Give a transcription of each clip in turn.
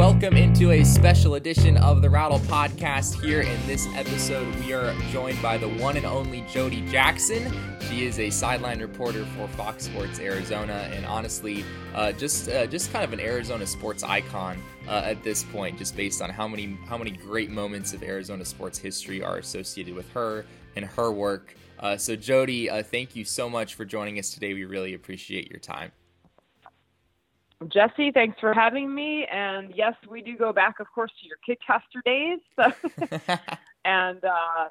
Welcome into a special edition of the Rattle Podcast. Here in this episode, we are joined by the one and only Jody Jackson. She is a sideline reporter for Fox Sports Arizona, and honestly, uh, just uh, just kind of an Arizona sports icon uh, at this point, just based on how many how many great moments of Arizona sports history are associated with her and her work. Uh, so, Jody, uh, thank you so much for joining us today. We really appreciate your time. Jesse, thanks for having me. And yes, we do go back, of course, to your Kidcaster days. and uh,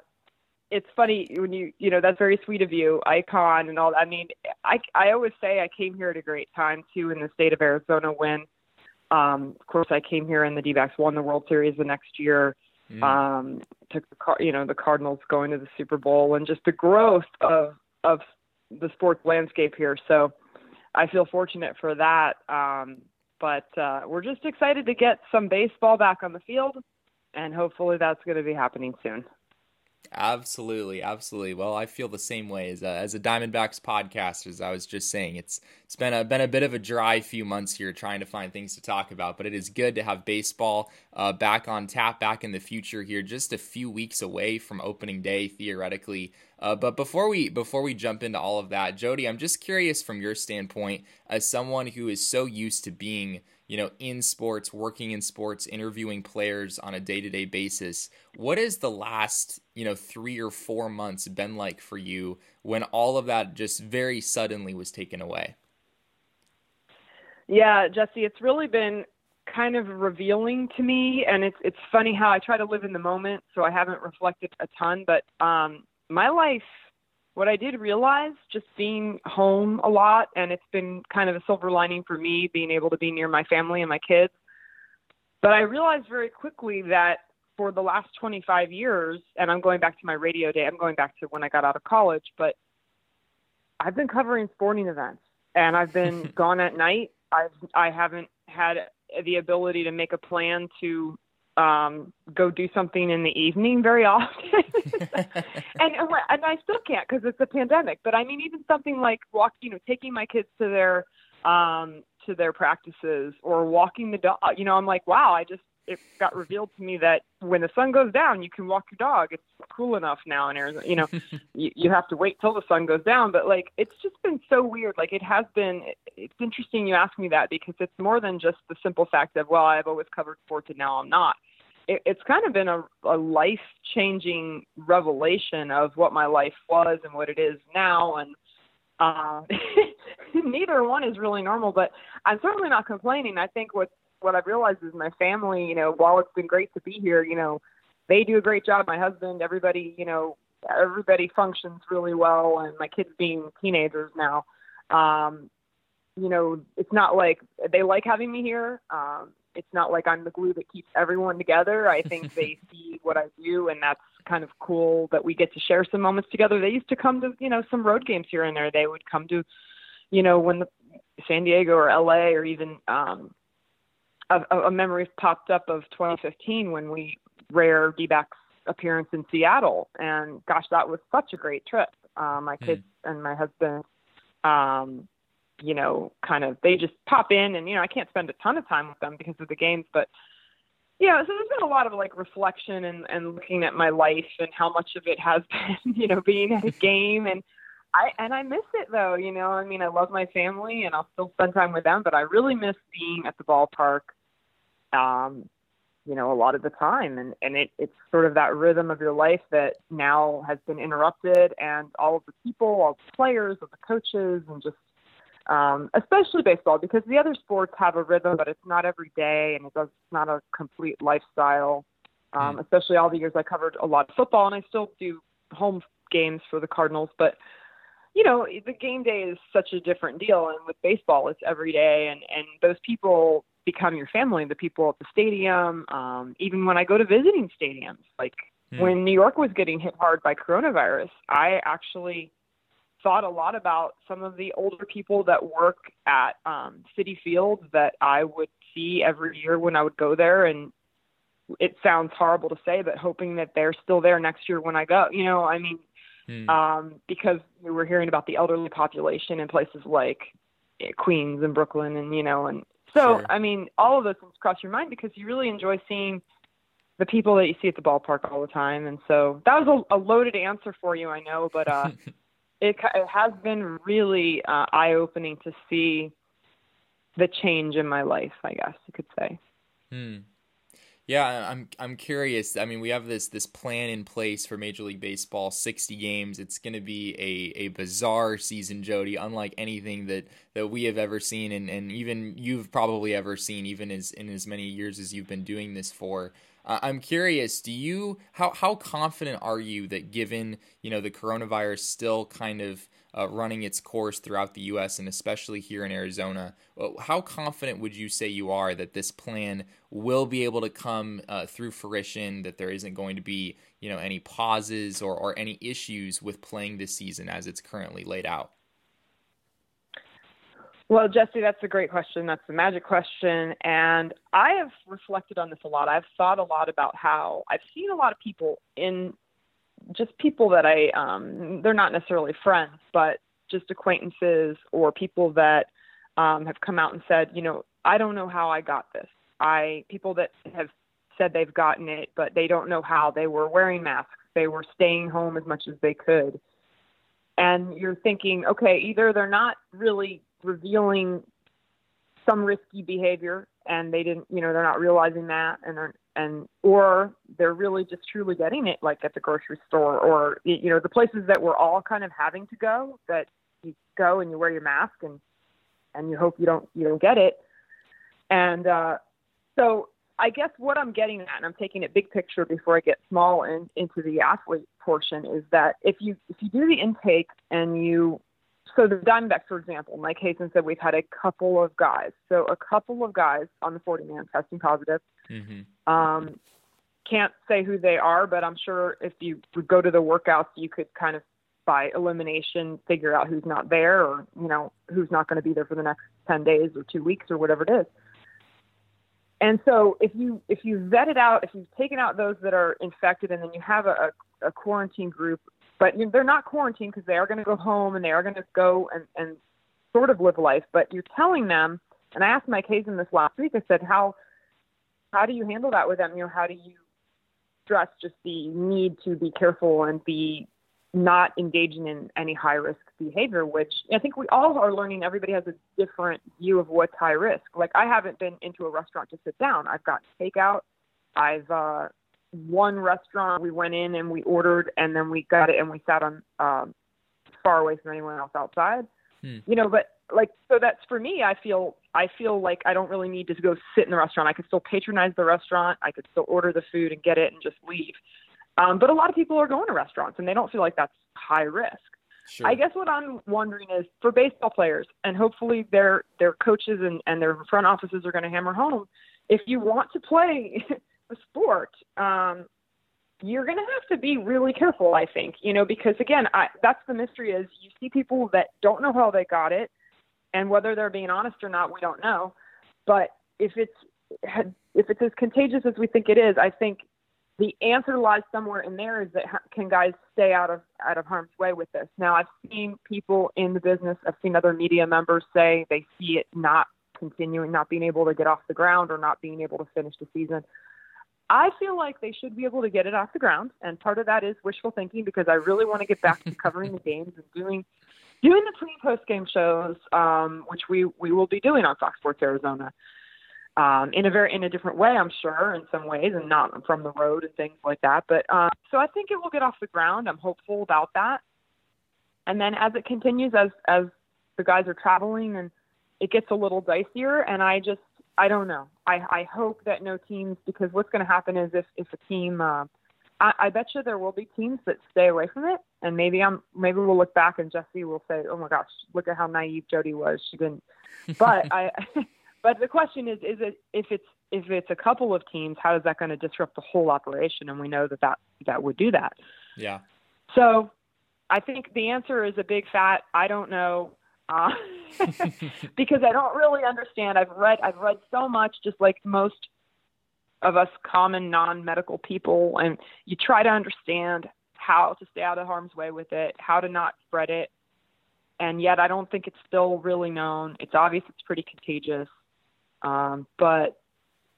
it's funny when you, you know, that's very sweet of you, icon and all. I mean, I, I always say I came here at a great time too in the state of Arizona when, um, of course, I came here and the D-backs won the World Series the next year. Mm. Um, took the car, you know, the Cardinals going to the Super Bowl and just the growth of of the sports landscape here. So I feel fortunate for that. Um, but uh, we're just excited to get some baseball back on the field, and hopefully that's going to be happening soon. Absolutely, absolutely. Well, I feel the same way as a, as a Diamondbacks podcast. As I was just saying, it's it's been a been a bit of a dry few months here trying to find things to talk about, but it is good to have baseball uh, back on tap, back in the future here, just a few weeks away from opening day theoretically. Uh, but before we before we jump into all of that, Jody, I'm just curious from your standpoint as someone who is so used to being you know, in sports, working in sports, interviewing players on a day to day basis. What has the last, you know, three or four months been like for you when all of that just very suddenly was taken away? Yeah, Jesse, it's really been kind of revealing to me and it's it's funny how I try to live in the moment so I haven't reflected a ton but um my life what I did realize just being home a lot, and it's been kind of a silver lining for me being able to be near my family and my kids. But I realized very quickly that for the last 25 years, and I'm going back to my radio day, I'm going back to when I got out of college, but I've been covering sporting events and I've been gone at night. I've, I haven't had the ability to make a plan to um, go do something in the evening very often, and and I still can't because it's a pandemic. But I mean, even something like walk, you know, taking my kids to their um, to their practices or walking the dog. You know, I'm like, wow, I just it got revealed to me that when the sun goes down, you can walk your dog. It's cool enough now in Arizona. You know, you, you have to wait till the sun goes down, but like it's just been so weird. Like it has been. It's interesting you ask me that because it's more than just the simple fact of well, I've always covered sports and now I'm not it, it's kind of been a, a life changing revelation of what my life was and what it is now. And uh, neither one is really normal, but I'm certainly not complaining. I think what what I've realized is my family, you know, while it's been great to be here, you know, they do a great job. My husband, everybody, you know, everybody functions really well, and my kids being teenagers now, um, you know, it's not like they like having me here. Um, it's not like I'm the glue that keeps everyone together. I think they see what I do, and that's kind of cool that we get to share some moments together. They used to come to, you know, some road games here and there. They would come to, you know, when the San Diego or LA or even um, a, a memory popped up of 2015 when we rare D-backs appearance in Seattle, and gosh, that was such a great trip. Um, my hmm. kids mm. and my husband um, you know, kind of they just pop in and you know, I can't spend a ton of time with them because of the games, but yeah, so there's been a lot of like reflection and, and looking at my life and how much of it has been, you know, being at a game and I and I miss it though, you know. I mean, I love my family and I'll still spend time with them, but I really miss being at the ballpark um you know, a lot of the time and and it it's sort of that rhythm of your life that now has been interrupted and all of the people, all the players, all the coaches and just um, especially baseball because the other sports have a rhythm, but it's not every day and it does it's not a complete lifestyle. Um, mm. Especially all the years I covered a lot of football and I still do home games for the Cardinals, but you know the game day is such a different deal, and with baseball it's every day, and and those people become your family. The people at the stadium, um, even when I go to visiting stadiums, like mm. when New York was getting hit hard by coronavirus, I actually thought a lot about some of the older people that work at um, Citi Field that I would see every year when I would go there. And it sounds horrible to say, but hoping that they're still there next year when I go. You know, I mean, hmm. um, because we were hearing about the elderly population in places like Queens and Brooklyn, and you know, and So, Sure. I mean, all of those things cross your mind because you really enjoy seeing the people that you see at the ballpark all the time. And so that was a, a loaded answer for you, I know, but uh, it, it has been really uh, eye opening to see the change in my life, I guess you could say. Hmm. Yeah, I'm I'm curious. I mean, we have this this plan in place for Major League Baseball, 60 games. It's going to be a, a bizarre season, Jody, unlike anything that, that we have ever seen and, and even you've probably ever seen, even as in as many years as you've been doing this for. Uh, I'm curious, do you how how confident are you that given, you know, the coronavirus still kind of uh, running its course throughout the U.S. and especially here in Arizona. uh, How confident would you say you are that this plan will be able to come uh, through fruition? That there isn't going to be, you know, any pauses or, or any issues with playing this season as it's currently laid out? Well, Jesse, that's a great question. That's the magic question. And I have reflected on this a lot. I've thought a lot about how I've seen a lot of people in just people that I, um, they're not necessarily friends, but just acquaintances or people that um, have come out and said, you know, I don't know how I got this. I, people that have said they've gotten it, but they don't know how. They were wearing masks, they were staying home as much as they could. And you're thinking, okay, either they're not really revealing some risky behavior and they didn't you know they're not realizing that and they're and or they're really just truly getting it like at the grocery store or you know the places that we're all kind of having to go that you go and you wear your mask and and you hope you don't you don't get it and uh so i guess what i'm getting at and i'm taking it big picture before i get small and into the athlete portion is that if you if you do the intake and you so the Diamondbacks, for example, Mike Hazen said we've had a couple of guys. So a couple of guys on the 40 man testing positive. Mm-hmm. Um, can't say who they are, but I'm sure if you would go to the workouts, you could kind of by elimination figure out who's not there or you know who's not going to be there for the next 10 days or two weeks or whatever it is. And so if you if you vet it out, if you've taken out those that are infected, and then you have a, a, quarantine group, but you know, they're not quarantined because they are going to go home and they are going to go and, and sort of live life. But you're telling them, and I asked Mike Hazen this last week. I said, how how do you handle that with them? You know, how do you stress just the need to be careful and be not engaging in any high risk behavior, which I think we all are learning. Everybody has a different view of what's high risk. Like I haven't been into a restaurant to sit down. I've got takeout. I've uh, one restaurant we went in and we ordered and then we got it and we sat on um, far away from anyone else outside. Hmm. You know, but like so that's for me. I feel I feel like I don't really need to go sit in the restaurant. I could still patronize the restaurant. I could still order the food and get it and just leave. Um, but a lot of people are going to restaurants and they don't feel like that's high risk. Sure. I guess what I'm wondering is for baseball players, and hopefully their their coaches and, and their front offices are going to hammer home. If you want to play the sport, um, you're going to have to be really careful. I think you know because again, I, that's the mystery is you see people that don't know how they got it, and whether they're being honest or not, we don't know. But if it's if it's as contagious as we think it is, I think the answer lies somewhere in there is that can guys stay out of out of harm's way with this now i've seen people in the business i've seen other media members say they see it not continuing not being able to get off the ground or not being able to finish the season i feel like they should be able to get it off the ground and part of that is wishful thinking because i really want to get back to covering the games and doing doing the pre and post game shows um, which we we will be doing on fox sports arizona um, in a very in a different way, I'm sure, in some ways, and not from the road and things like that. But um, so I think it will get off the ground. I'm hopeful about that. And then as it continues, as as the guys are traveling, and it gets a little dicier, and I just I don't know. I I hope that no teams because what's going to happen is if if a team. Uh, I, I bet you there will be teams that stay away from it, and maybe I'm maybe we'll look back and Jesse will say, "Oh my gosh, look at how naive Jody was. She didn't." But I, but the question is, is it if it's if it's a couple of teams, how is that going to disrupt the whole operation? And we know that that that would do that. yeah. So, I think the answer is a big fat. I don't know. Uh, because I don't really understand. I've read I've read so much, just like most of us common non-medical people, and you try to understand how to stay out of harm's way with it, how to not spread it, and yet I don't think it's still really known. It's obvious it's pretty contagious. Um, but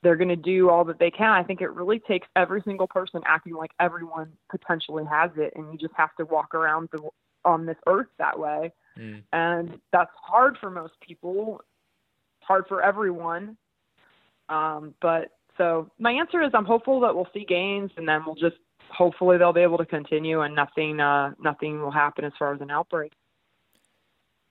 they're going to do all that they can. I think it really takes every single person acting like everyone potentially has it, and you just have to walk around the, on this earth that way. Mm. And that's hard for most people, hard for everyone. Um, but so my answer is I'm hopeful that we'll see gains, and then we'll just hopefully they'll be able to continue, and nothing uh, nothing will happen as far as an outbreak.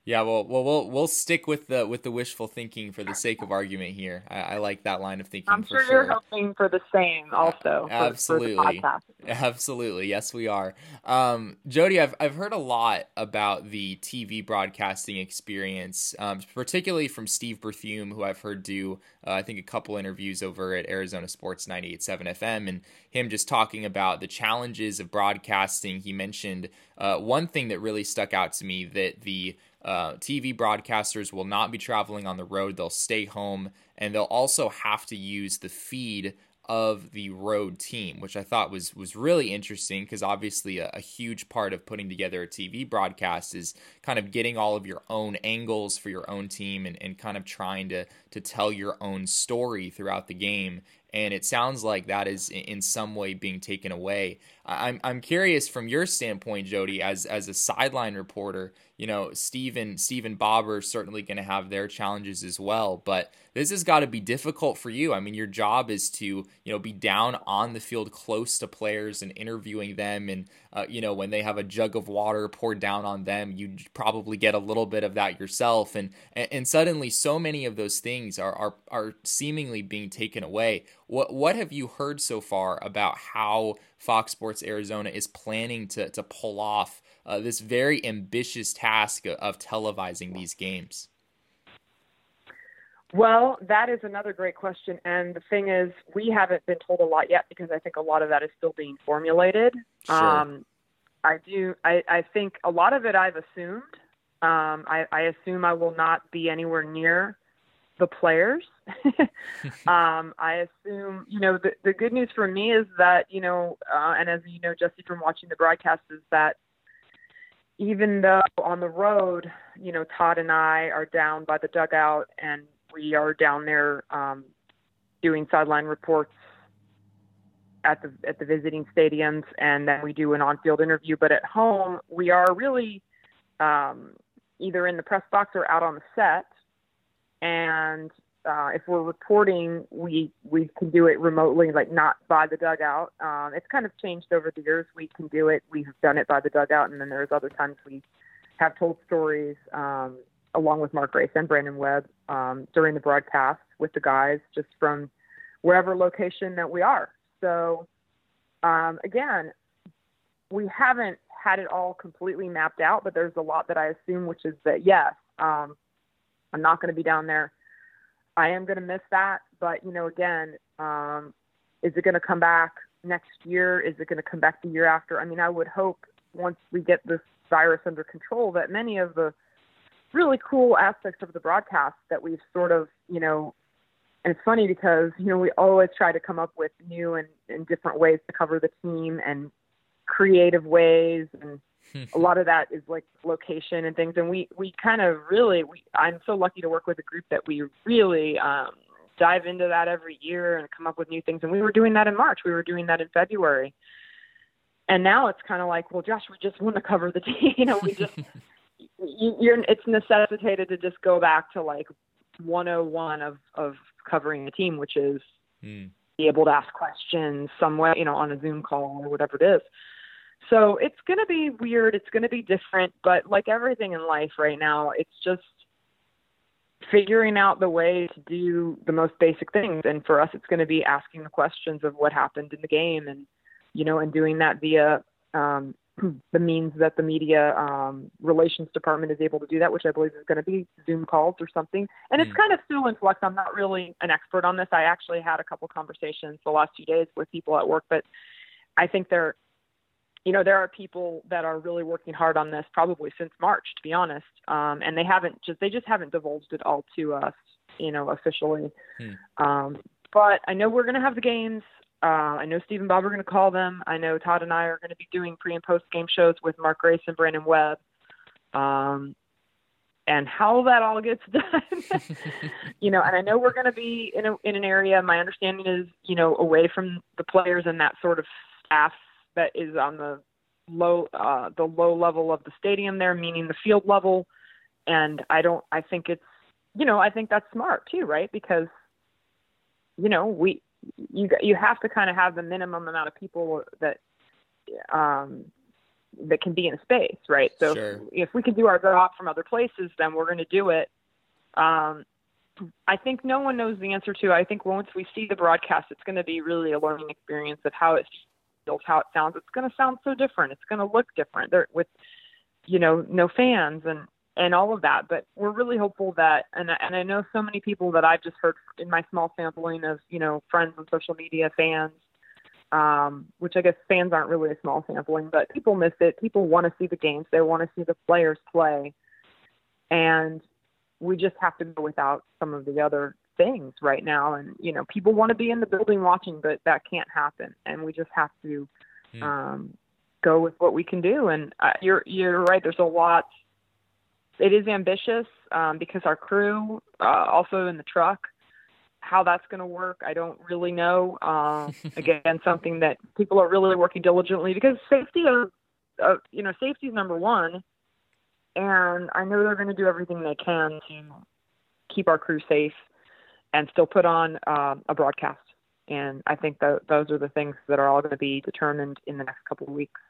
Yeah, well, well, we'll we'll stick with the with the wishful thinking for the sake of argument here. I, I like that line of thinking. I'm sure, sure, you're hoping for the same, also. Uh, absolutely, for absolutely. Yes, we are. Um, Jody, I've I've heard a lot about the TV broadcasting experience, um, particularly from Steve Berthiaume, who I've heard do uh, I think a couple interviews over at Arizona Sports 98.7 FM, and him just talking about the challenges of broadcasting. He mentioned uh, one thing that really stuck out to me that the uh, TV broadcasters will not be traveling on the road. They'll stay home and they'll also have to use the feed of the road team, which I thought was was really interesting because obviously a, a, huge part of putting together a TV broadcast is kind of getting all of your own angles for your own team and, and kind of trying to to tell your own story throughout the game and it sounds like that is in some way being taken away. I'm I'm curious from your standpoint, Jody, as as a sideline reporter. You know, Stephen Stephen Bobber certainly going to have their challenges as well, but this has got to be difficult for you. I mean, your job is to you know be down on the field, close to players, and interviewing them. And uh, you know, when they have a jug of water poured down on them, you probably get a little bit of that yourself. And and suddenly, so many of those things are are are seemingly being taken away. What what have you heard so far about how Fox Sports Arizona is planning to to pull off uh, this very ambitious task of televising these games? Well, that is another great question. And the thing is, we haven't been told a lot yet because I think a lot of that is still being formulated. Sure. Um, I do. I, I think a lot of it I've assumed. Um, I, I assume I will not be anywhere near the players. um, I assume, you know, the, the good news for me is that, you know, uh, and as you know, Jesse, from watching the broadcast, is that even though on the road, you know, Todd and I are down by the dugout and we are down there um, doing sideline reports at the at the visiting stadiums, and then we do an on-field interview. But at home, we are really um, either in the press box or out on the set and uh, if we're reporting, we we can do it remotely, like not by the dugout. Um, it's kind of changed over the years. We can do it. We've done it by the dugout, and then there's other times we have told stories um, along with Mark Grace and Brandon Webb um, during the broadcast with the guys, just from wherever location that we are. So um, again, we haven't had it all completely mapped out, but there's a lot that I assume, which is that yes, um, I'm not going to be down there. I am going to miss that, but you know, again, um, is it going to come back next year? Is it going to come back the year after? I mean, I would hope once we get this virus under control that many of the really cool aspects of the broadcast that we've sort of, you know, and it's funny because you know we always try to come up with new and, and different ways to cover the team and creative ways and a lot of that is like location and things. And we we kind of really we i'm so lucky to work with a group that we really um dive into that every year and come up with new things. And we were doing that in march. We were doing that in february. And now it's kind of like well josh we just want to cover the team. You know we just you, you're it's necessitated to just go back to like 101 of of covering the team which is mm. be able to ask questions somewhere you know on a zoom call or whatever it is so it's going to be weird. It's going to be different. But like everything in life right now, it's just figuring out the way to do the most basic things. And for us, it's going to be asking the questions of what happened in the game and, you know, and doing that via um, the means that the media um, relations department is able to do that, which I believe is going to be Zoom calls or something. And it's mm. kind of still in flux. I'm not really an expert on this. I actually had a couple conversations the last few days with people at work, but I think they're you know, there are people that are really working hard on this probably since March, to be honest. Um, and they haven't just, they just haven't divulged it all to us, you know, officially. Hmm. Um, but I know we're going to have the games. Uh, I know Steve and Bob are going to call them. I know Todd and I are going to be doing pre and post game shows with Mark Grace and Brandon Webb. Um, and how that all gets done. you know, and I know we're going to be in a, in an area. My understanding is, you know, away from the players and that sort of staff that is on the low uh, the low level of the stadium there, meaning the field level. And I don't. I think it's, you know, I think that's smart too, right? Because, you know, we you you have to kind of have the minimum amount of people that um that can be in a space, right? So sure. if, if we can do our job from other places, then we're going to do it. Um, I think no one knows the answer to. I think once we see the broadcast, it's going to be really a learning experience of how it feels, how it sounds. It's going to sound so different. It's going to look different there with, you know, no fans and and all of that. But we're really hopeful that, and and I know so many people that I've just heard in my small sampling of you know friends on social media, fans um, which I guess fans aren't really a small sampling, but people miss it. People want to see the games. They want to see the players play. And we just have to go without some of the other things right now. And, you know, people want to be in the building watching, but that can't happen. And we just have to mm. um, go with what we can do. And uh, you're, you're right. There's a lot. It is ambitious um, because our crew, uh, also in the truck, how that's going to work, I don't really know. Uh, again, something that people are really working diligently because safety is, uh, you know, safety is number one, and I know they're going to do everything they can to keep our crew safe and still put on uh, a broadcast. And I think that those are the things that are all going to be determined in the next couple of weeks.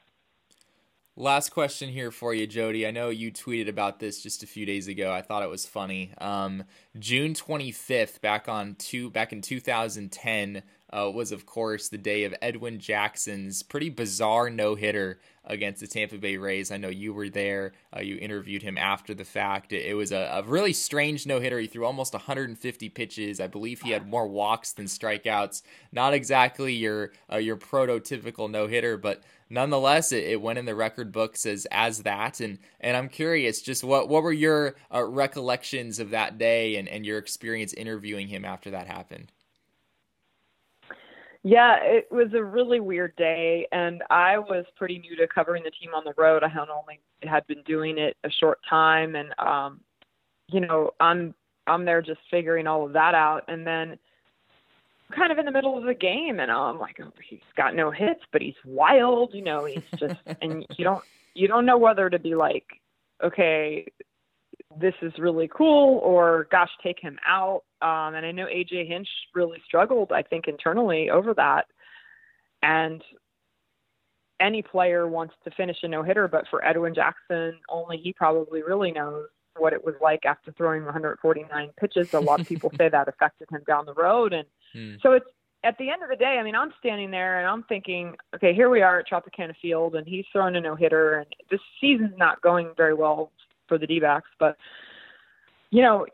Last question here for you, Jody. I know you tweeted about this just a few days ago. I thought it was funny. Um, June 25th, back on two, back in 2010, uh, was of course the day of Edwin Jackson's pretty bizarre no hitter against the Tampa Bay Rays. I know you were there. Uh, you interviewed him after the fact. It, it was a, a, really strange no hitter. He threw almost 150 pitches. I believe he had more walks than strikeouts. Not exactly your uh, your prototypical no hitter, but nonetheless, it, it, went in the record books as as that. And and I'm curious, just what what were your uh, recollections of that day and and your experience interviewing him after that happened? Yeah, it was a really weird day, and I was pretty new to covering the team on the road. I had only had been doing it a short time, and um, you know, I'm I'm there just figuring all of that out, and then kind of in the middle of the game and I'm like, oh, he's got no hits, but he's wild, you know, he's just and you don't you don't know whether to be like, okay, this is really cool or gosh, take him out. Um and I know AJ Hinch really struggled, I think, internally over that. And any player wants to finish a no hitter, but for Edwin Jackson, only he probably really knows what it was like after throwing 149 pitches. A lot of people say that affected him down the road and Hmm. So it's at the end of the day, I mean, I'm standing there and I'm thinking, okay, here we are at Tropicana Field, and he's throwing a no hitter, and this season's not going very well for the D-backs, but you know,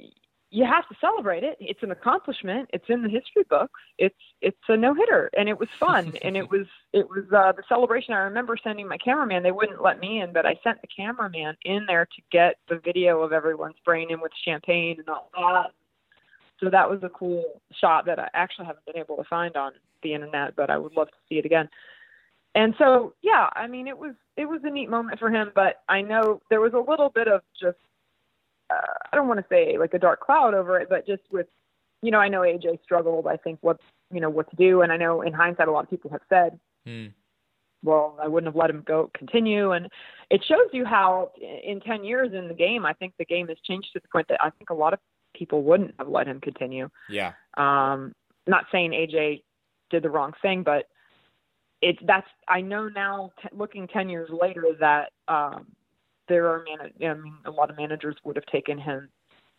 you have to celebrate it. It's an accomplishment. It's in the history books. It's it's a no hitter, and it was fun, and it was it was uh, the celebration. I remember sending my cameraman. They wouldn't let me in, but I sent the cameraman in there to get the video of everyone spraying him with champagne and all that so that was a cool shot that I actually haven't been able to find on the internet, but I would love to see it again. And so, yeah, I mean, it was it was a neat moment for him, but I know there was a little bit of just uh, I don't want to say like a dark cloud over it, but just with you know, I know AJ struggled. I think what you know what to do, and I know in hindsight, a lot of people have said, hmm. "Well, I wouldn't have let him go continue." And it shows you how, in ten years in the game, I think the game has changed to the point that I think a lot of people wouldn't have let him continue. Yeah. Um, not saying AJ did the wrong thing, but it's that's I know now, t- looking ten years later, that um, there are man. I mean, a lot of managers would have taken him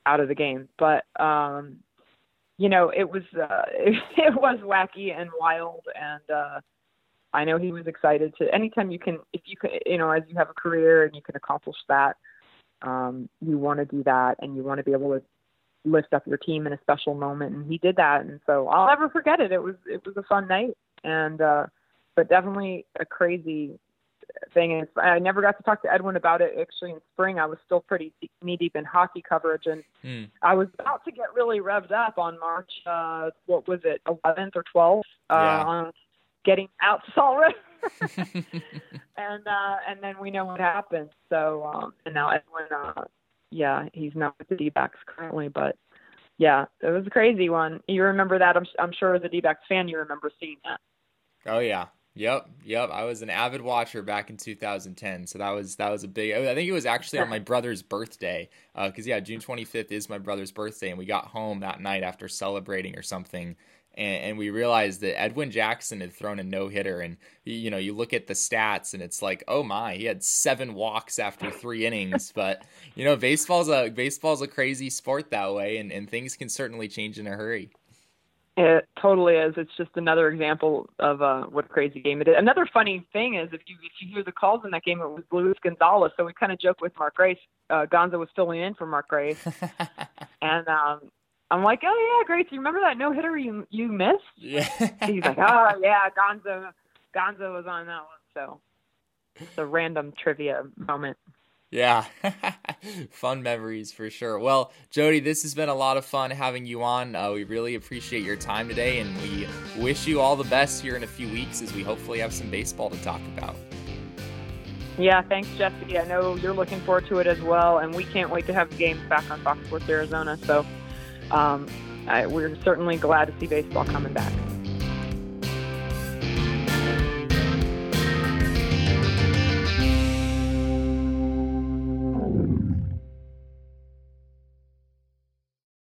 out of the game, but um, you know, it was uh, it, it was wacky and wild, and uh, I know he was excited to. Anytime you can, if you can, you know, as you have a career and you can accomplish that, um, you want to do that, and you want to be able to lift up your team in a special moment and he did that and so I'll never forget it. It was it was a fun night and uh but definitely a crazy thing and I never got to talk to Edwin about it actually in spring I was still pretty knee deep in hockey coverage and mm. I was about to get really revved up on March uh what was it 11th or 12th uh yeah. on getting out to Salt River and uh and then we know what happened so um and now Edwin uh yeah, he's not with the D-backs currently, but yeah, it was a crazy one. You remember that? I'm I'm sure as a D-backs fan, you remember seeing that. Oh yeah, Yep, yep. I was an avid watcher back in 2010, so that was that was a big. I think it was actually on my brother's birthday, because uh, yeah, June 25th is my brother's birthday, and we got home that night after celebrating or something, and, and we realized that Edwin Jackson had thrown a no hitter, and you know you look at the stats, and it's like, oh my, he had seven walks after three innings. But you know, baseball's a baseball's a crazy sport that way, and, and things can certainly change in a hurry. It totally is. It's just another example of uh, what a crazy game it is. Another funny thing is if you if you hear the calls in that game, it was Luis Gonzalez. So we kind of joke with Mark Grace. Uh, Gonzo was filling in for Mark Grace, and um, I'm like, oh yeah, Grace, you remember that no hitter you you missed? Yeah. He's like, oh yeah, Gonzo, Gonzo was on that one. So it's a random trivia moment. Yeah, fun memories for sure. Well, Jody, this has been a lot of fun having you on. Uh, we really appreciate your time today, and we wish you all the best here in a few weeks as we hopefully have some baseball to talk about. Yeah, thanks, Jesse. I know you're looking forward to it as well, and we can't wait to have the games back on Fox Sports Arizona. So um, I, we're certainly glad to see baseball coming back.